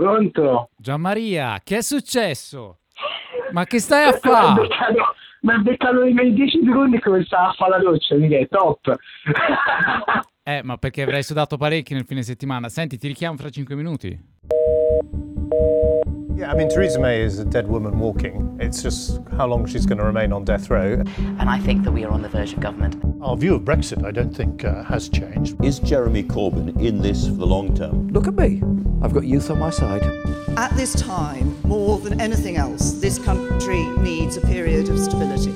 Pronto? Gianmaria, che è successo? Ma che stai a fare? Mi ha beccato i miei 10 secondi e cominciava a fare la doccia, mi è top. eh, ma perché avrei sudato parecchio nel fine settimana. Senti, ti richiamo fra 5 minuti. Yeah, I mean, Theresa May is a dead woman walking. It's just how long she's going to remain on death row. And I think that we are on the verge of government. Our view of Brexit, I don't think, uh, has changed. Is Jeremy Corbyn in this for the long term? Look at me. I've got youth on my side. At this time, more than anything else, this country needs a period of stability.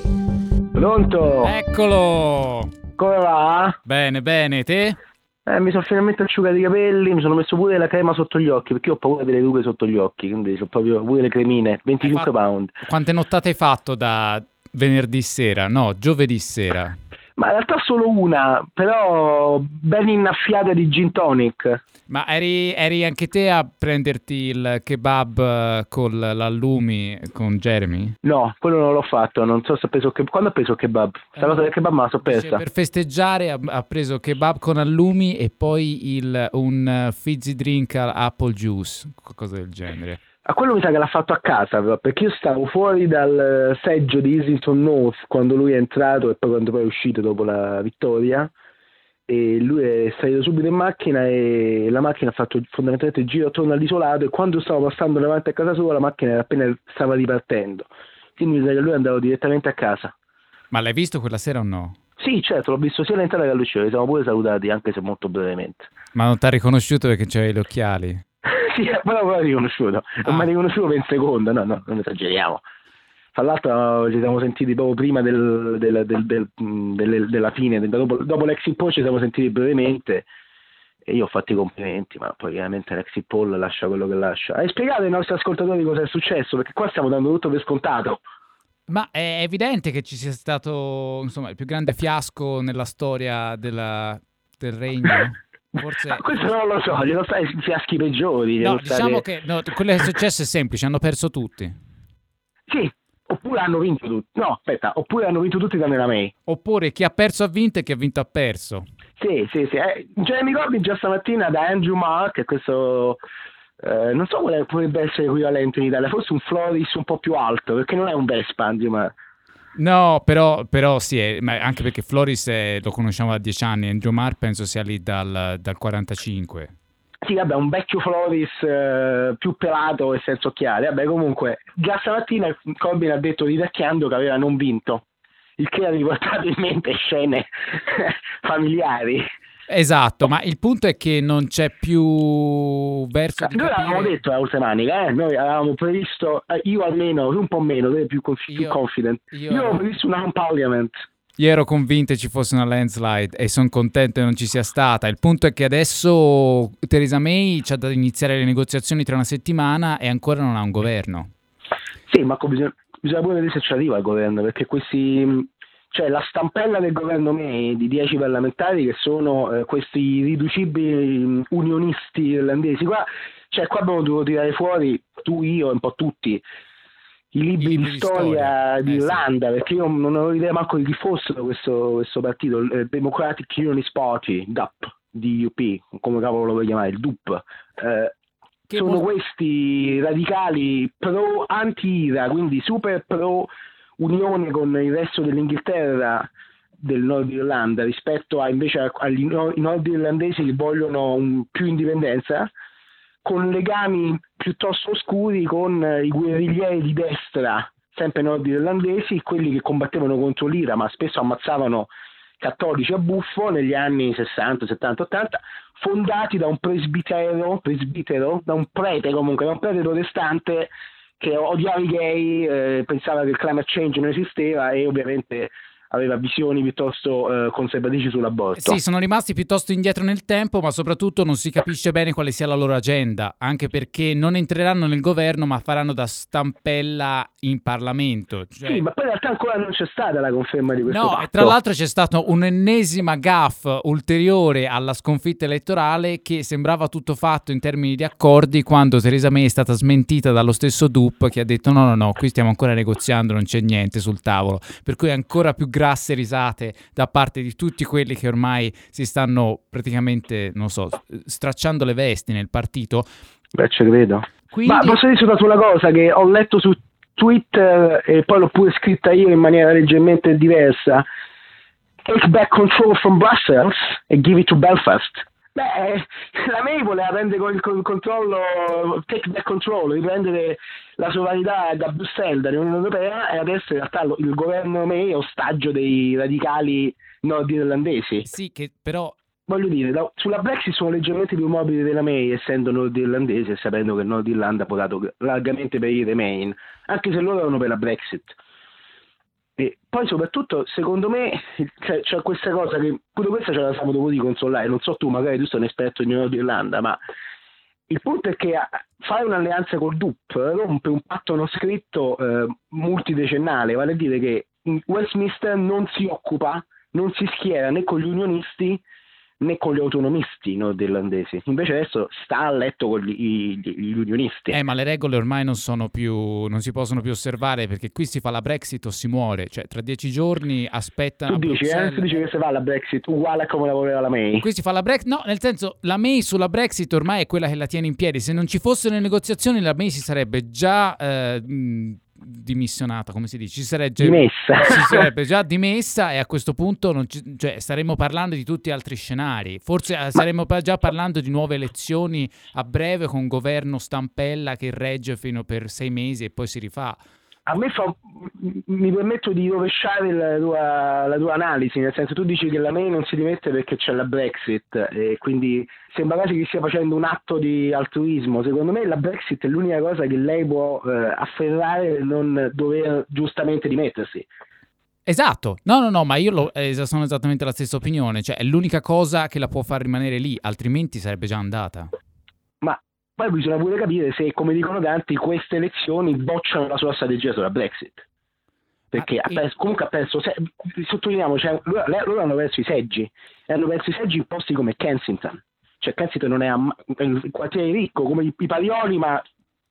Pronto? Eccolo! Come va? Bene, bene, te? Eh, mi sono finalmente asciugato i capelli, mi sono messo pure la crema sotto gli occhi, perché ho paura delle rughe sotto gli occhi, quindi ho proprio pure le cremine, 25 fatto... pound. Quante nottate hai fatto da venerdì sera? No, giovedì sera. Ma in realtà solo una, però ben innaffiata di gin tonic. Ma eri, eri, anche te a prenderti il kebab eh, con l'allumi con Jeremy? No, quello non l'ho fatto, non so se ho preso ke- quando ho preso kebab. Questa eh, cosa del kebab me la so persa. Per festeggiare ha, ha, preso kebab con allumi e poi il, un fizzy drink apple juice, qualcosa del genere. A quello mi sa che l'ha fatto a casa, perché io stavo fuori dal seggio di Islington North quando lui è entrato e poi quando poi è uscito dopo la vittoria e lui è salito subito in macchina e la macchina ha fatto fondamentalmente il giro attorno all'isolato e quando stavo passando davanti a casa sua la macchina appena stava ripartendo quindi lui è andato direttamente a casa ma l'hai visto quella sera o no? Sì, certo, l'ho visto sia all'entrata che all'uscita, ci siamo pure salutati, anche se molto brevemente. Ma non ti ha riconosciuto perché c'avevi gli occhiali? Sì, ma non l'ho riconosciuto, ah. non mi ha riconosciuto per un secondo, no, no, non esageriamo. Tra l'altro ci siamo sentiti proprio prima del, del, del, della fine, dopo, dopo l'exit poll ci siamo sentiti brevemente e io ho fatto i complimenti, ma poi chiaramente l'exit poll lascia quello che lascia. Hai spiegato ai nostri ascoltatori cosa è successo? Perché qua stiamo dando tutto per scontato. Ma è evidente che ci sia stato insomma, il più grande fiasco nella storia della, del regno. Forse... Ma questo non lo so, glielo stai fiaschi peggiori. No, diciamo che no, quello che è successo è semplice, hanno perso tutti. Sì, Oppure hanno vinto tutti. No, aspetta, oppure hanno vinto tutti tranne la May. Oppure chi ha perso ha vinto e chi ha vinto ha perso. Sì, sì, sì. Eh, Jeremy Corbyn già stamattina da Andrew Mark, questo... Eh, non so quale potrebbe essere equivalente in Italia, forse un Floris un po' più alto, perché non è un Vespa, Andrew Mark. No, però, però sì, è, anche perché Floris è, lo conosciamo da dieci anni, Andrew Mark penso sia lì dal, dal 45. Sì, vabbè, un vecchio Floris eh, più pelato e senza occhiali. Vabbè, comunque, già stamattina Corbyn ha detto ridacchiando che aveva non vinto, il che ha riportato in mente scene familiari. Esatto, ma il punto è che non c'è più verso Noi capire... l'avevamo detto a Ultramanica, eh? noi avevavamo previsto, eh, io almeno, un po' meno, più, conf- io, più confident, io, io avevo previsto un parliament. Io ero convinto ci fosse una landslide e sono contento che non ci sia stata. Il punto è che adesso Theresa May ci ha da iniziare le negoziazioni tra una settimana e ancora non ha un governo. Sì, ma bisogna, bisogna pure vedere se ci arriva il governo, perché questi, cioè la stampella del governo May di 10 parlamentari che sono eh, questi riducibili unionisti irlandesi, qua, cioè, qua abbiamo dovuto tirare fuori, tu, io e un po' tutti, i libri, libri di storia, di Irlanda, eh, sì. perché io non avevo idea manco di chi fossero questo, questo partito, il Democratic Unionist Party, DUP, DUP, come cavolo lo vuoi chiamare, il DUP. Eh, sono questi radicali pro anti-IRA, quindi super pro unione con il resto dell'Inghilterra del nord Irlanda rispetto a invece agli nord irlandesi che vogliono un, più indipendenza con legami piuttosto oscuri con i guerriglieri di destra, sempre nordirlandesi, quelli che combattevano contro l'IRA, ma spesso ammazzavano cattolici a buffo negli anni 60, 70, 80, fondati da un presbitero, presbitero da un prete comunque, da un prete protestante che odiava i gay, eh, pensava che il climate change non esisteva e ovviamente aveva visioni piuttosto eh, conservatrici sull'aborto. Sì, sono rimasti piuttosto indietro nel tempo, ma soprattutto non si capisce bene quale sia la loro agenda, anche perché non entreranno nel governo, ma faranno da stampella in Parlamento. Cioè... Sì, ma poi in realtà ancora non c'è stata la conferma di questo No, fatto. e tra l'altro c'è stata un'ennesima gaffe ulteriore alla sconfitta elettorale che sembrava tutto fatto in termini di accordi quando Theresa May è stata smentita dallo stesso DUP che ha detto no, no, no, qui stiamo ancora negoziando, non c'è niente sul tavolo. Per cui è ancora più grasse risate da parte di tutti quelli che ormai si stanno praticamente, non so, stracciando le vesti nel partito. Beh, ci credo. Quindi... Ma posso dire una cosa che ho letto su Twitter e poi l'ho pure scritta io in maniera leggermente diversa. Take back control from Brussels e give it to Belfast. Beh, la May voleva prendere il controllo, take back control, riprendere la sovranità da Bruxelles, dall'Unione Europea e adesso in realtà il governo May è ostaggio dei radicali nordirlandesi. Sì, che però voglio dire, da, sulla Brexit sono leggermente più mobili della May, essendo nordirlandese e sapendo che il Nord Irlanda ha votato largamente per i Remain, anche se loro erano per la Brexit. E poi soprattutto, secondo me, c'è, c'è questa cosa che pure questa ce la siamo dovuti consolare, non so tu, magari tu sei un esperto di Nord Irlanda, ma il punto è che fare un'alleanza col DUP rompe un patto non scritto eh, multidecennale, vale a dire che Westminster non si occupa, non si schiera né con gli unionisti né con gli autonomisti nordirlandesi. Invece adesso sta a letto con gli, gli, gli, unionisti. Eh, ma le regole ormai non sono più, non si possono più osservare perché qui si fa la Brexit o si muore. Cioè, tra dieci giorni aspettano. Tu dici, eh? tu dici che si fa la Brexit uguale a come la voleva la May. Qui si fa la Brexit. No, nel senso, la May sulla Brexit ormai è quella che la tiene in piedi. Se non ci fossero le negoziazioni, la May si sarebbe già. Eh, dimissionata, come si dice? Si sarebbe, dimessa. si sarebbe già dimessa e a questo punto ci, cioè, staremmo parlando di tutti altri scenari. Forse eh, staremmo già parlando di nuove elezioni a breve con un governo stampella che regge fino per sei mesi e poi si rifà a me fa, mi permetto di rovesciare la tua, la tua, analisi, nel senso tu dici che la May non si dimette perché c'è la Brexit e quindi sembra quasi che stia facendo un atto di altruismo. Secondo me la Brexit è l'unica cosa che lei può eh, afferrare e non dover giustamente dimettersi. Esatto, no, no, no, ma io lo, eh, sono esattamente la stessa opinione, cioè è l'unica cosa che la può far rimanere lì, altrimenti sarebbe già andata. Poi bisogna pure capire se, come dicono tanti, queste elezioni bocciano la sua strategia sulla Brexit. Perché ah, perso, comunque ha perso, se, sottolineiamo, cioè, loro, loro, hanno perso i seggi, e hanno perso i seggi in posti come Kensington. Cioè Kensington non è un quartiere ricco come i, i Parioli, ma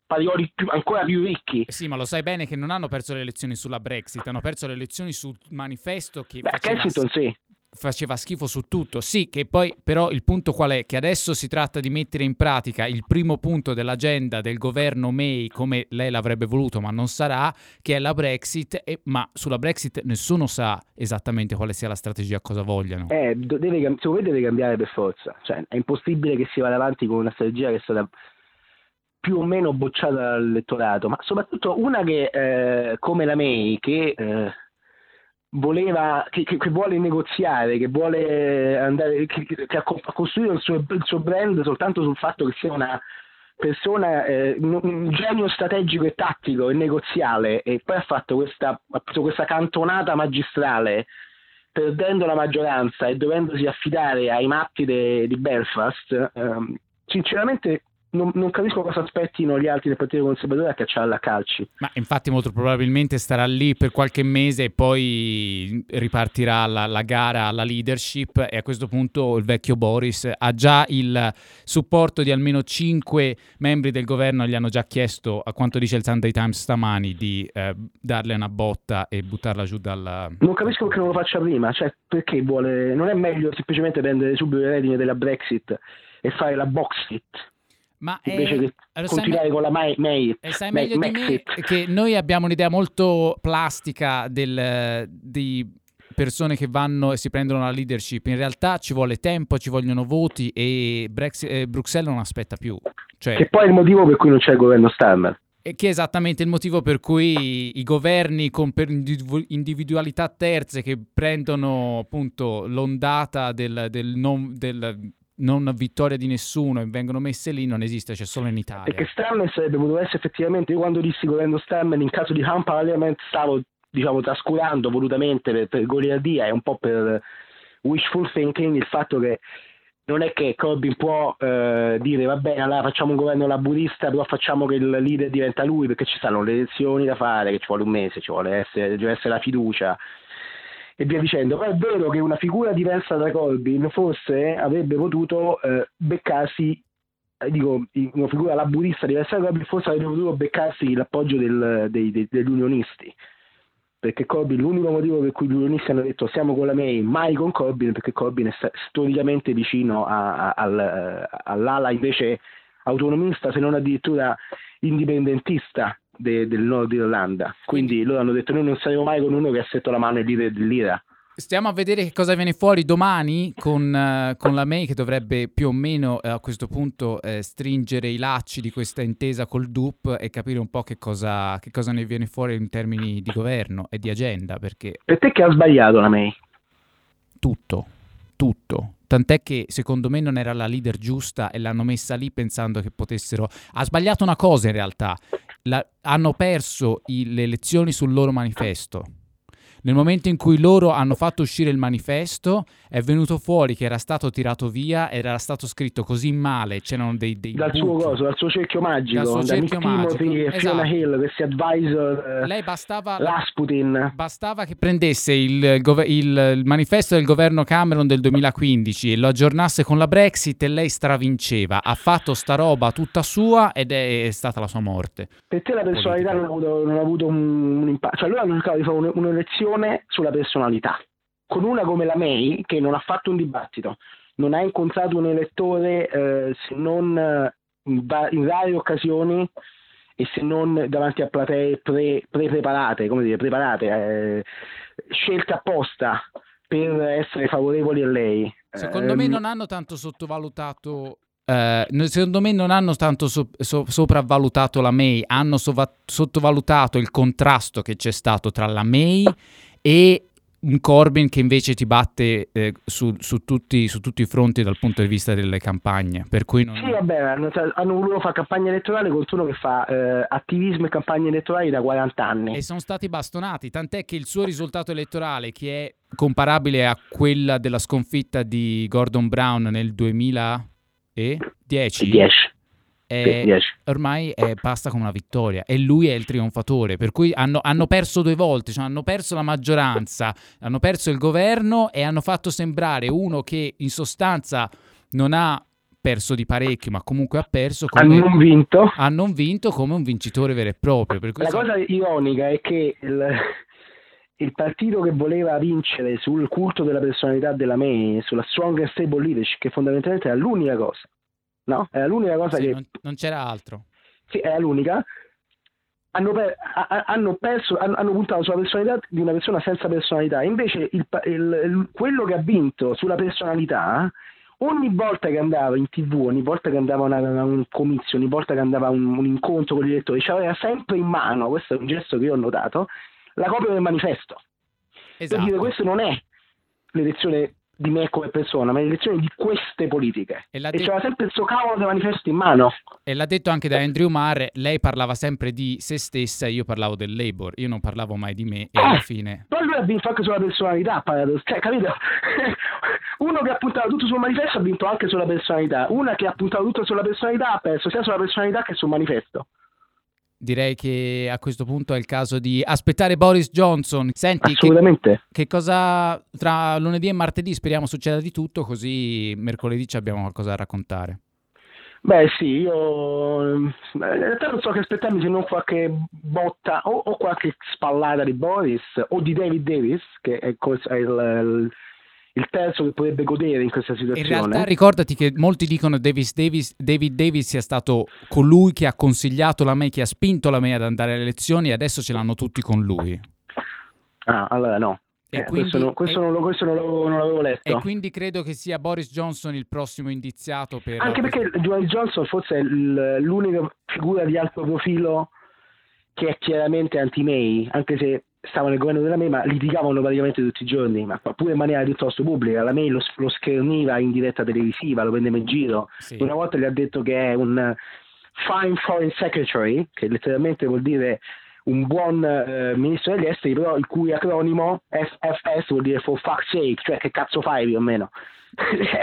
Parioli più, ancora più ricchi. Sì, ma lo sai bene che non hanno perso le elezioni sulla Brexit, hanno perso le elezioni sul manifesto che... Beh, Kensington sì faceva schifo su tutto. Sì, che poi però il punto qual è? Che adesso si tratta di mettere in pratica il primo punto dell'agenda del governo May come lei l'avrebbe voluto, ma non sarà, che è la Brexit, e, ma sulla Brexit nessuno sa esattamente quale sia la strategia, cosa vogliano. Eh, deve, secondo me deve cambiare per forza, cioè è impossibile che si vada avanti con una strategia che è stata più o meno bocciata dall'elettorato, ma soprattutto una che eh, come la May, che eh, voleva, che, che, che, vuole negoziare, che vuole andare, che, che ha, costruito il suo, il suo, brand soltanto sul fatto che sia una persona, eh, un genio strategico e tattico e negoziale e poi ha fatto questa, ha questa cantonata magistrale perdendo la maggioranza e dovendosi affidare ai matti de, di Belfast, ehm, sinceramente non, non, capisco cosa aspettino gli altri del Partito Conservatore a cacciarla a calci. Ma infatti molto probabilmente starà lì per qualche mese e poi ripartirà la, la, gara alla leadership e a questo punto il vecchio Boris ha già il supporto di almeno cinque membri del governo, gli hanno già chiesto, a quanto dice il Sunday Times stamani, di eh, darle una botta e buttarla giù dalla... Non capisco perché non lo faccia prima, cioè perché vuole... Non è meglio semplicemente prendere subito le redini della Brexit e fare la box fit? Ma invece che continuare con la May, May, e sai meglio May, di me che noi abbiamo un'idea molto plastica del, di persone che vanno e si prendono la leadership. In realtà ci vuole tempo, ci vogliono voti e Brexit, eh, Bruxelles non aspetta più. Cioè, che poi è il motivo per cui non c'è il governo Starmer. E che è esattamente il motivo per cui i governi con individualità terze che prendono appunto l'ondata del, del, non, del non vittoria di nessuno e vengono messe lì non esiste, c'è solo in Italia. Perché Stammen sarebbe potuto essere effettivamente, io quando dissi governo Stammen in caso di Home Parliament stavo diciamo trascurando volutamente per, per goliardia e un po' per wishful thinking il fatto che non è che Corbyn può eh, dire va bene allora facciamo un governo laburista però facciamo che il leader diventa lui perché ci stanno le elezioni da fare che ci vuole un mese ci vuole essere, deve essere la fiducia e via dicendo. Però è vero che una figura diversa da Corbyn forse avrebbe potuto eh, beccarsi, eh, dico, una figura laburista diversa da Corbyn forse avrebbe potuto beccarsi l'appoggio del, dei, dei, degli unionisti. Perché Corbyn, l'unico motivo per cui gli unionisti hanno detto siamo con la May, mai con Corbyn, perché Corbyn è storicamente vicino a, a, al, all'ala invece autonomista, se non addirittura indipendentista de- del nord Irlanda. Quindi loro hanno detto noi non saremo mai con uno che ha stretto la mano ai leader dell'IRA. Stiamo a vedere che cosa viene fuori domani con, eh, con la May che dovrebbe più o meno eh, a questo punto eh, stringere i lacci di questa intesa col DUP e capire un po' che cosa, che cosa ne viene fuori in termini di governo e di agenda, perché Per te che ha sbagliato la May? tutto, tutto. Tant'è che secondo me non era la leader giusta e l'hanno messa lì pensando che potessero... Ha sbagliato una cosa in realtà, La- hanno perso i- le elezioni sul loro manifesto. Nel momento in cui loro hanno fatto uscire il manifesto, è venuto fuori che era stato tirato via, era stato scritto così male, c'erano dei, dei Dal suo coso, dal suo cerchio magico, Dal suo da cerchio Nick Timothy magico, Fiona esatto. Hill, questi advisor, eh, Lei bastava, Rasputin. bastava che prendesse il, il- il manifesto del governo Cameron del 2015 e lo aggiornasse con la Brexit e lei stravinceva. Ha fatto sta roba tutta sua ed è, è stata la sua morte. Per te la personalità non ha avuto, non ha avuto un, un impatto, cioè loro hanno cercato di fare un- un'elezione sulla personalità, con una come la May che non ha fatto un dibattito, non ha incontrato un elettore eh, se non eh, in, va- in rare occasioni e se non davanti a platee pre- pre-preparate, come dire, preparate, eh, scelte apposta per essere favorevoli a lei. Secondo me Ehm, non hanno tanto sottovalutato. No- secondo me non hanno tanto so- so- sopravvalutato la May, hanno sova- sottovalutato il contrasto che c'è stato tra la May e un Corbyn che invece ti batte eh, su, su tutti, su tutti i fronti dal punto di vista delle campagne. Per cui non... Sì, vabbè, hanno, hanno voluto fare campagna elettorale contro uno che fa eh, attivismo e campagne elettorali da 40 anni. E sono stati bastonati, tant'è che il suo risultato elettorale, che è comparabile a quella della sconfitta di Gordon Brown nel 2010, 10. è- Sì, 10. ormai è, basta con una vittoria e lui è il trionfatore, per cui hanno, hanno perso due volte, cioè hanno perso la maggioranza, hanno perso il governo e hanno fatto sembrare uno che in sostanza non ha perso di parecchio, ma comunque ha perso come... Hanno vinto. ha non vinto come un vincitore vero e proprio. La cosa ironica è che il, il partito che voleva vincere sul culto della personalità della May, sulla strong and stable leadership, che fondamentalmente era l'unica cosa, no? Era l'unica cosa sì, che non, non c'era altro. sì, era l'unica. Hanno, per- ha- ha- hanno perso, hanno, puntato sulla personalità di una persona senza personalità. Invece il il- quello che ha vinto sulla personalità, ogni volta che andava in tv, ogni volta che andava a un comizio, ogni volta che andava a un, un incontro con gli elettori, aveva sempre in mano, questo è un gesto che io ho notato, la copia del manifesto. Per dire Esatto. questo non è l'elezione di me come persona, ma l'elezione di queste politiche. E E c'era sempre il suo cavolo di manifesto in mano. E l'ha detto anche da Andrew Marr, lei parlava sempre di se stessa, io parlavo del Labour, io non parlavo mai di me e alla fine... Poi lui ha vinto anche sulla personalità, cioè, capito? Uno che ha puntato tutto sul manifesto ha vinto anche sulla personalità, una che ha puntato tutto sulla personalità ha perso sia sulla personalità che sul manifesto. Direi che a questo punto è il caso di aspettare Boris Johnson. Senti, che, Assolutamente. che cosa tra lunedì e martedì speriamo succeda di tutto, così mercoledì ci abbiamo qualcosa da raccontare. Beh sì, io in realtà non so che aspettarmi se non qualche botta o, o qualche spallata di Boris o di David Davis, che è il, il- il terzo che potrebbe godere in questa In situazione. realtà ricordati che molti dicono Davis Davis, David Davis sia stato colui che ha consigliato la May, che ha spinto la May ad andare alle elezioni e adesso ce l'hanno tutti con lui. Ah, allora no. E Eh, quindi- questo, non, questo e- non lo- questo non l'avevo, non l'avevo letto. E quindi credo che sia Boris Johnson il prossimo indiziato per... Anche perché Johnny Johnson forse è l'unica figura di alto profilo che è chiaramente anti-May, anche se stava nel governo della May, ma litigavano praticamente tutti i giorni, ma pure in maniera piuttosto pubblica. La May lo, lo scherniva in diretta televisiva, lo prendeva in giro. Sì. Una volta gli ha detto che è un eh, fine foreign secretary, che letteralmente vuol dire un buon eh, ministro degli esteri, però il cui acronimo FFS vuol dire for fuck's sake, cioè che cazzo fai più o meno.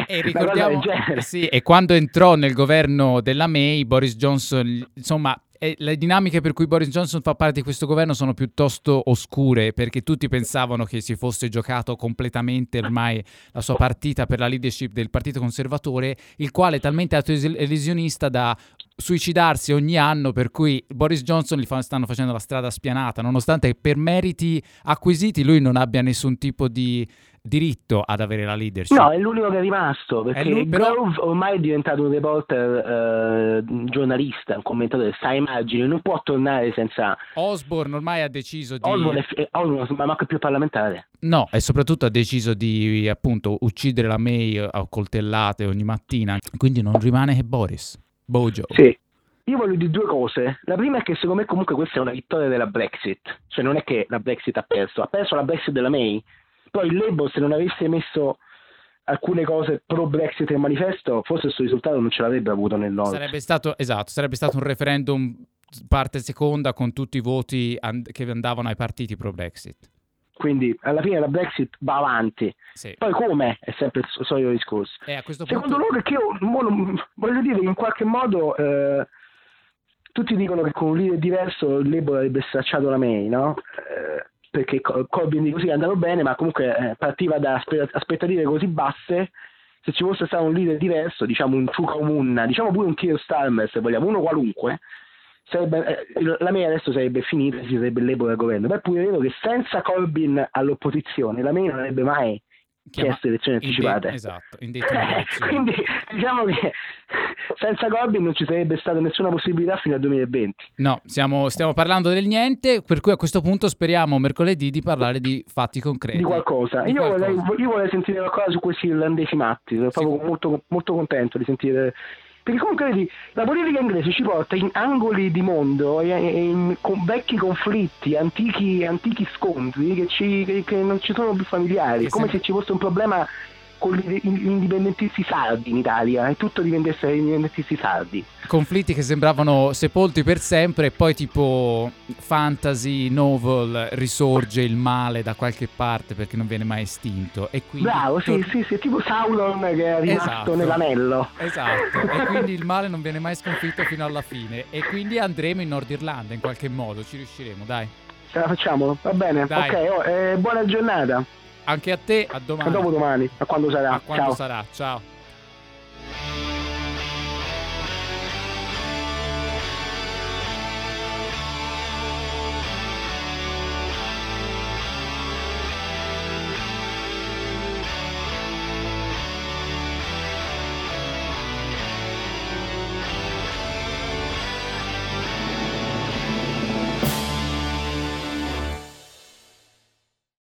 E ricordiamo, sì, e quando entrò nel governo della May, Boris Johnson, insomma, eh, le dinamiche per cui Boris Johnson fa parte di questo governo sono piuttosto oscure perché tutti pensavano che si fosse giocato completamente ormai la sua partita per la leadership del Partito Conservatore, il quale è talmente autolesionista da suicidarsi ogni anno, per cui Boris Johnson gli stanno facendo la strada spianata, nonostante per meriti acquisiti lui non abbia nessun tipo di diritto ad avere la leadership. No, è l'unico che è rimasto, perché lui, però- Grove ormai è diventato un reporter eh, giornalista, un commentatore, sta a immagini, non può tornare senza... Osborne ormai ha deciso di... Osborne, è, Osborne ma manco più parlamentare. No, e soprattutto ha deciso di appunto uccidere la May a coltellate ogni mattina, quindi non rimane che Boris. Bojo. Sì. Io voglio dire due cose. La prima è che secondo me comunque questa è una vittoria della Brexit. Cioè non è che la Brexit ha perso, ha perso la Brexit della May. Poi il Labour se non avesse messo alcune cose pro Brexit nel manifesto, forse questo risultato non ce l'avrebbe avuto nel nord. Sarebbe stato, esatto, sarebbe stato un referendum parte seconda con tutti i voti and- che andavano ai partiti pro Brexit. Quindi alla fine la Brexit va avanti. Sì. Poi come? È sempre il so- solito discorso. E a questo Secondo punto... loro che io non- voglio dire che in qualche modo eh, tutti dicono che con un leader diverso il Labour avrebbe stracciato la May, no? Eh, perché Co- Corbyn di così è andato bene, ma comunque eh, partiva da aspe- aspettative così basse. Se ci fosse stato un leader diverso, diciamo un Chuka Umunna, diciamo pure un Keir Starmer, se vogliamo, uno qualunque, sarebbe, eh, la May adesso sarebbe finita e si sarebbe Labour al governo. Poi è pure vero che senza Corbyn all'opposizione la May non avrebbe mai Chiama- chiesto elezioni in de- anticipate. esatto, indette elezioni. Quindi diciamo che senza Corbyn non ci sarebbe stata nessuna possibilità fino al 2020. No, siamo- stiamo parlando del niente, per cui a questo punto speriamo mercoledì di parlare di fatti concreti. Di qualcosa. Di io, qualcosa. Vorrei, io vorrei sentire qualcosa su questi irlandesi matti, sono proprio molto, molto contento di sentire. Perché comunque vedi, la politica inglese ci porta in angoli di mondo in con vecchi conflitti, antichi, antichi scontri che, ci- che- che non ci sono più familiari. Che come se ci fosse un problema con gli indipendentisti sardi in Italia e tutto dipendesse dagli indipendentisti sardi. Conflitti che sembravano sepolti per sempre e poi tipo fantasy, novel, risorge il male da qualche parte perché non viene mai estinto. E quindi Bravo, sì, tor- sì, sì, è tipo Sauron che è rimasto Esatto. nell'anello. Esatto, e quindi il male non viene mai sconfitto fino alla fine. E quindi andremo in Nord Irlanda in qualche modo, ci riusciremo, dai. Ce la facciamo? Va bene? Dai. Ok, oh, eh, buona giornata. Anche a te, a A domani. dopo domani, a quando sarà. A quando Ciao. sarà, ciao.